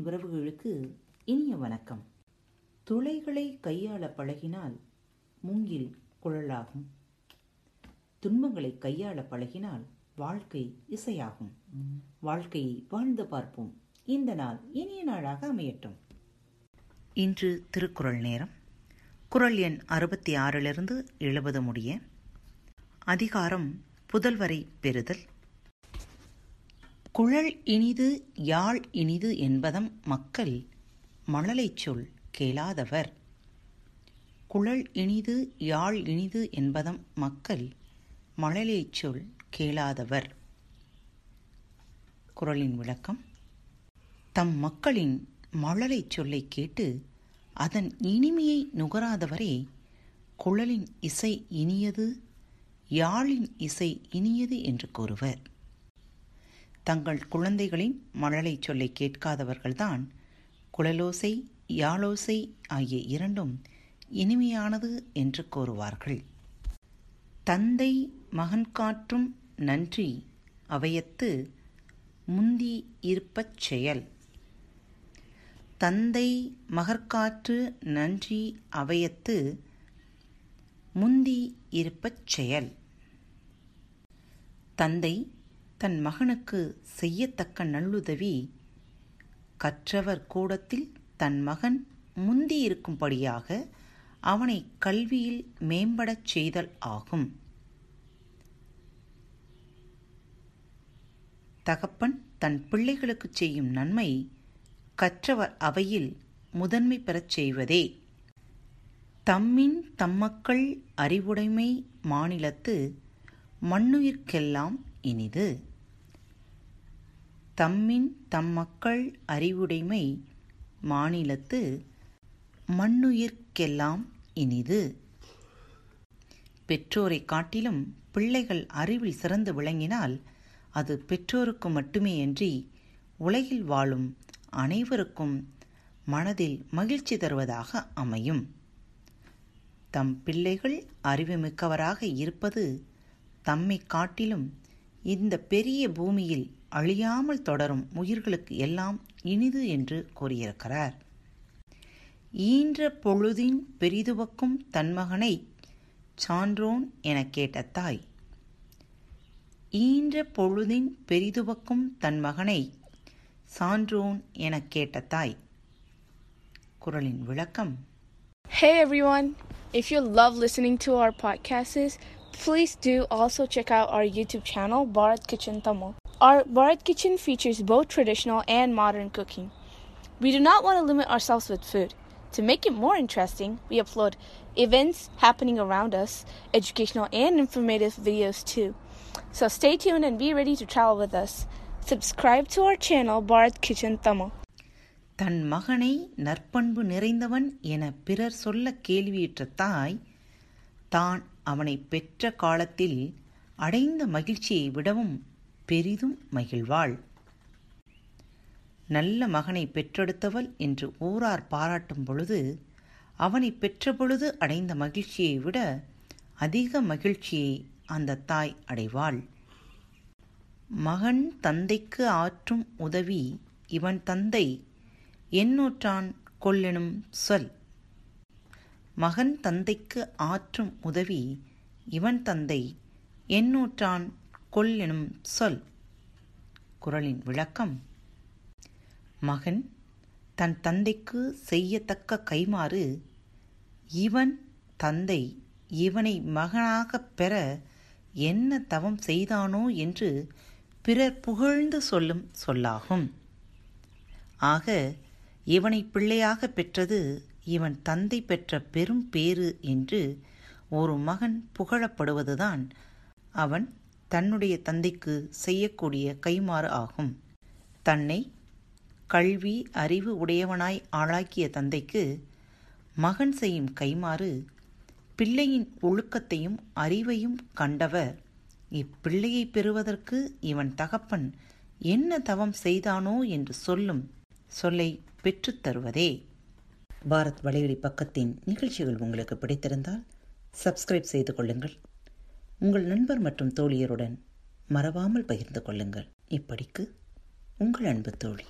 அன்பின் உறவுகளுக்கு இனிய வணக்கம். துளைகளை கையாள பழகினால் மூங்கில் குழலாகும். துன்பங்களை கையாள பழகினால் வாழ்க்கை இசையாகும். வாழ்க்கையை வாழ்ந்து பார்ப்போம். இந்த நாள் இனிய நாளாக அமையட்டும். இன்று திருக்குறள் நேரம். குறள் எண் அறுபத்தி ஆறிலிருந்து எழுபது முடிய. அதிகாரம் புதல்வரை பெறுதல். குழல் இனிது யாழ் இனிது என்பதம் மக்கள் மழலைச் சொல் கேளாதவர். குழல் இனிது யாழ் இனிது என்பதம் மக்கள் மழலைச் சொல் கேளாதவர். குரலின் விளக்கம் தம் மக்களின் மழலைச் சொல்லை கேட்டு அதன் இனிமையை நுகராதவரே குழலின் இசை இனியது யாழின் இசை இனியது என்று கூறுவர். தங்கள் குழந்தைகளின் மழலை சொல்லை கேட்காதவர்கள்தான் குழலோசை யாழோசை ஆகிய இரண்டும் இனிமையானது என்று கூறுவார்கள். தந்தை மகன் காற்றும் நன்றி அவையத்து முந்தி இருப்பச் செயல். தந்தை மகற்காற்று நன்றி அவையத்து முந்தி இருப்பச் செயல். தந்தை தன் மகனுக்கு செய்யத்தக்க நல்லுதவி கற்றவர் கூடத்தில் தன் மகன் முந்தி இருக்கும்படியாக அவனை கல்வியில் மேம்படச் செய்தல் ஆகும். தகப்பன் தன் பிள்ளைகளுக்கு செய்யும் நன்மை கற்றவர் அவையில் முதன்மை பெறச் செய்வதே. தம்மின் தம்மக்கள் அறிவுடைமை மாநிலத்து மண்ணுயிர்க்கெல்லாம் இனிது. தம்மின் தம்மக்கள் அறிவுடைமை மாநிலத்து மண்ணுயிர்க்கெல்லாம் இனிது. பெற்றோரை காட்டிலும் பிள்ளைகள் அறிவில் சிறந்து விளங்கினால் அது பெற்றோருக்கு மட்டுமேயன்றி உலகில் வாழும் அனைவருக்கும் மனதில் மகிழ்ச்சி தருவதாக அமையும். தம் பிள்ளைகள் அறிவுமிக்கவராக இருப்பது தம்மை காட்டிலும் இந்த பெரிய பூமியில் அழியாமல் தொடரும் உயிர்களுக்கு எல்லாம் இனிது என்று கூறியிருக்கிறார் ஈன்ற பொழுதின் பெரிதுவக்கும் தன்மகனை சான்றோன் எனக் கேட்ட தாய் ஈன்ற பொழுதின் பெரிதுவக்கும் தன்மகனை சான்றோன் எனக் கேட்ட தாய் குரலின் விளக்கம் Hey everyone! If you love listening to our podcasts, please do also check out our YouTube channel, Bharat Kitchen Tamil. Our Bharat Kitchen features both traditional and modern cooking. We do not want to limit ourselves with food. To make it more interesting, we upload events happening around us, educational and informative videos too. So stay tuned and be ready to travel with us. Subscribe to our channel, Bharat Kitchen Tamil. தன் மகனை நற்பண்பு நிறைந்தவன் என பிறர் சொல்ல கேள்வியுற்ற தாய் தான் அவனை பெற்ற காலத்தில் அடைந்த மகிழ்ச்சியை விடவும் பெரிதும் மகிழ்வாள். நல்ல மகனை பெற்றெடுத்தவள் என்று ஊரார் பாராட்டும் பொழுது அவனை பெற்ற பொழுது அடைந்த மகிழ்ச்சியை விட அதிக மகிழ்ச்சியை அந்த தாய் அடைவாள். மகன் தந்தைக்கு ஆற்றும் உதவி இவன் தந்தை. எண்ணூற்றான் கொள்ளெனும் சொல். மகன் தந்தைக்கு ஆற்றும் உதவி இவன் தந்தை. எண்ணூற்றான் கொல் எனும் சொல். குரலின் விளக்கம் மகன் தன் தந்தைக்கு செய்யத்தக்க கைமாறு இவன் தந்தை இவனை மகனாகப் பெற என்ன தவம் செய்தானோ என்று பிறர் புகழ்ந்து சொல்லும் சொல்லாகும். ஆக இவனை பிள்ளையாக பெற்றது இவன் தந்தை பெற்ற பெரும் பேறு என்று ஒரு மகன் புகழப்படுவதுதான் அவன் தன்னுடைய தந்தைக்கு செய்யக்கூடிய கைமாறு ஆகும். தன்னை கல்வி அறிவு உடையவனாய் ஆளாக்கிய தந்தைக்கு மகன் செய்யும் கைமாறு பிள்ளையின் ஒழுக்கத்தையும் அறிவையும் கண்டவர். இப்பிள்ளையை பெறுவதற்கு இவன் தகப்பன் என்ன தவம் செய்தானோ என்று சொல்லும் சொல்லை பெற்றுத்தருவதே பாரத் வலையொலி பக்கத்தின் நிகழ்ச்சிகள் உங்களுக்கு பிடித்திருந்தால் சப்ஸ்கிரைப் செய்து கொள்ளுங்கள். உங்கள் நண்பர் மற்றும் தோழியருடன் மறவாமல் பகிர்ந்து கொள்ளுங்கள். இப்படிக்கு உங்கள் அன்பு தோழி.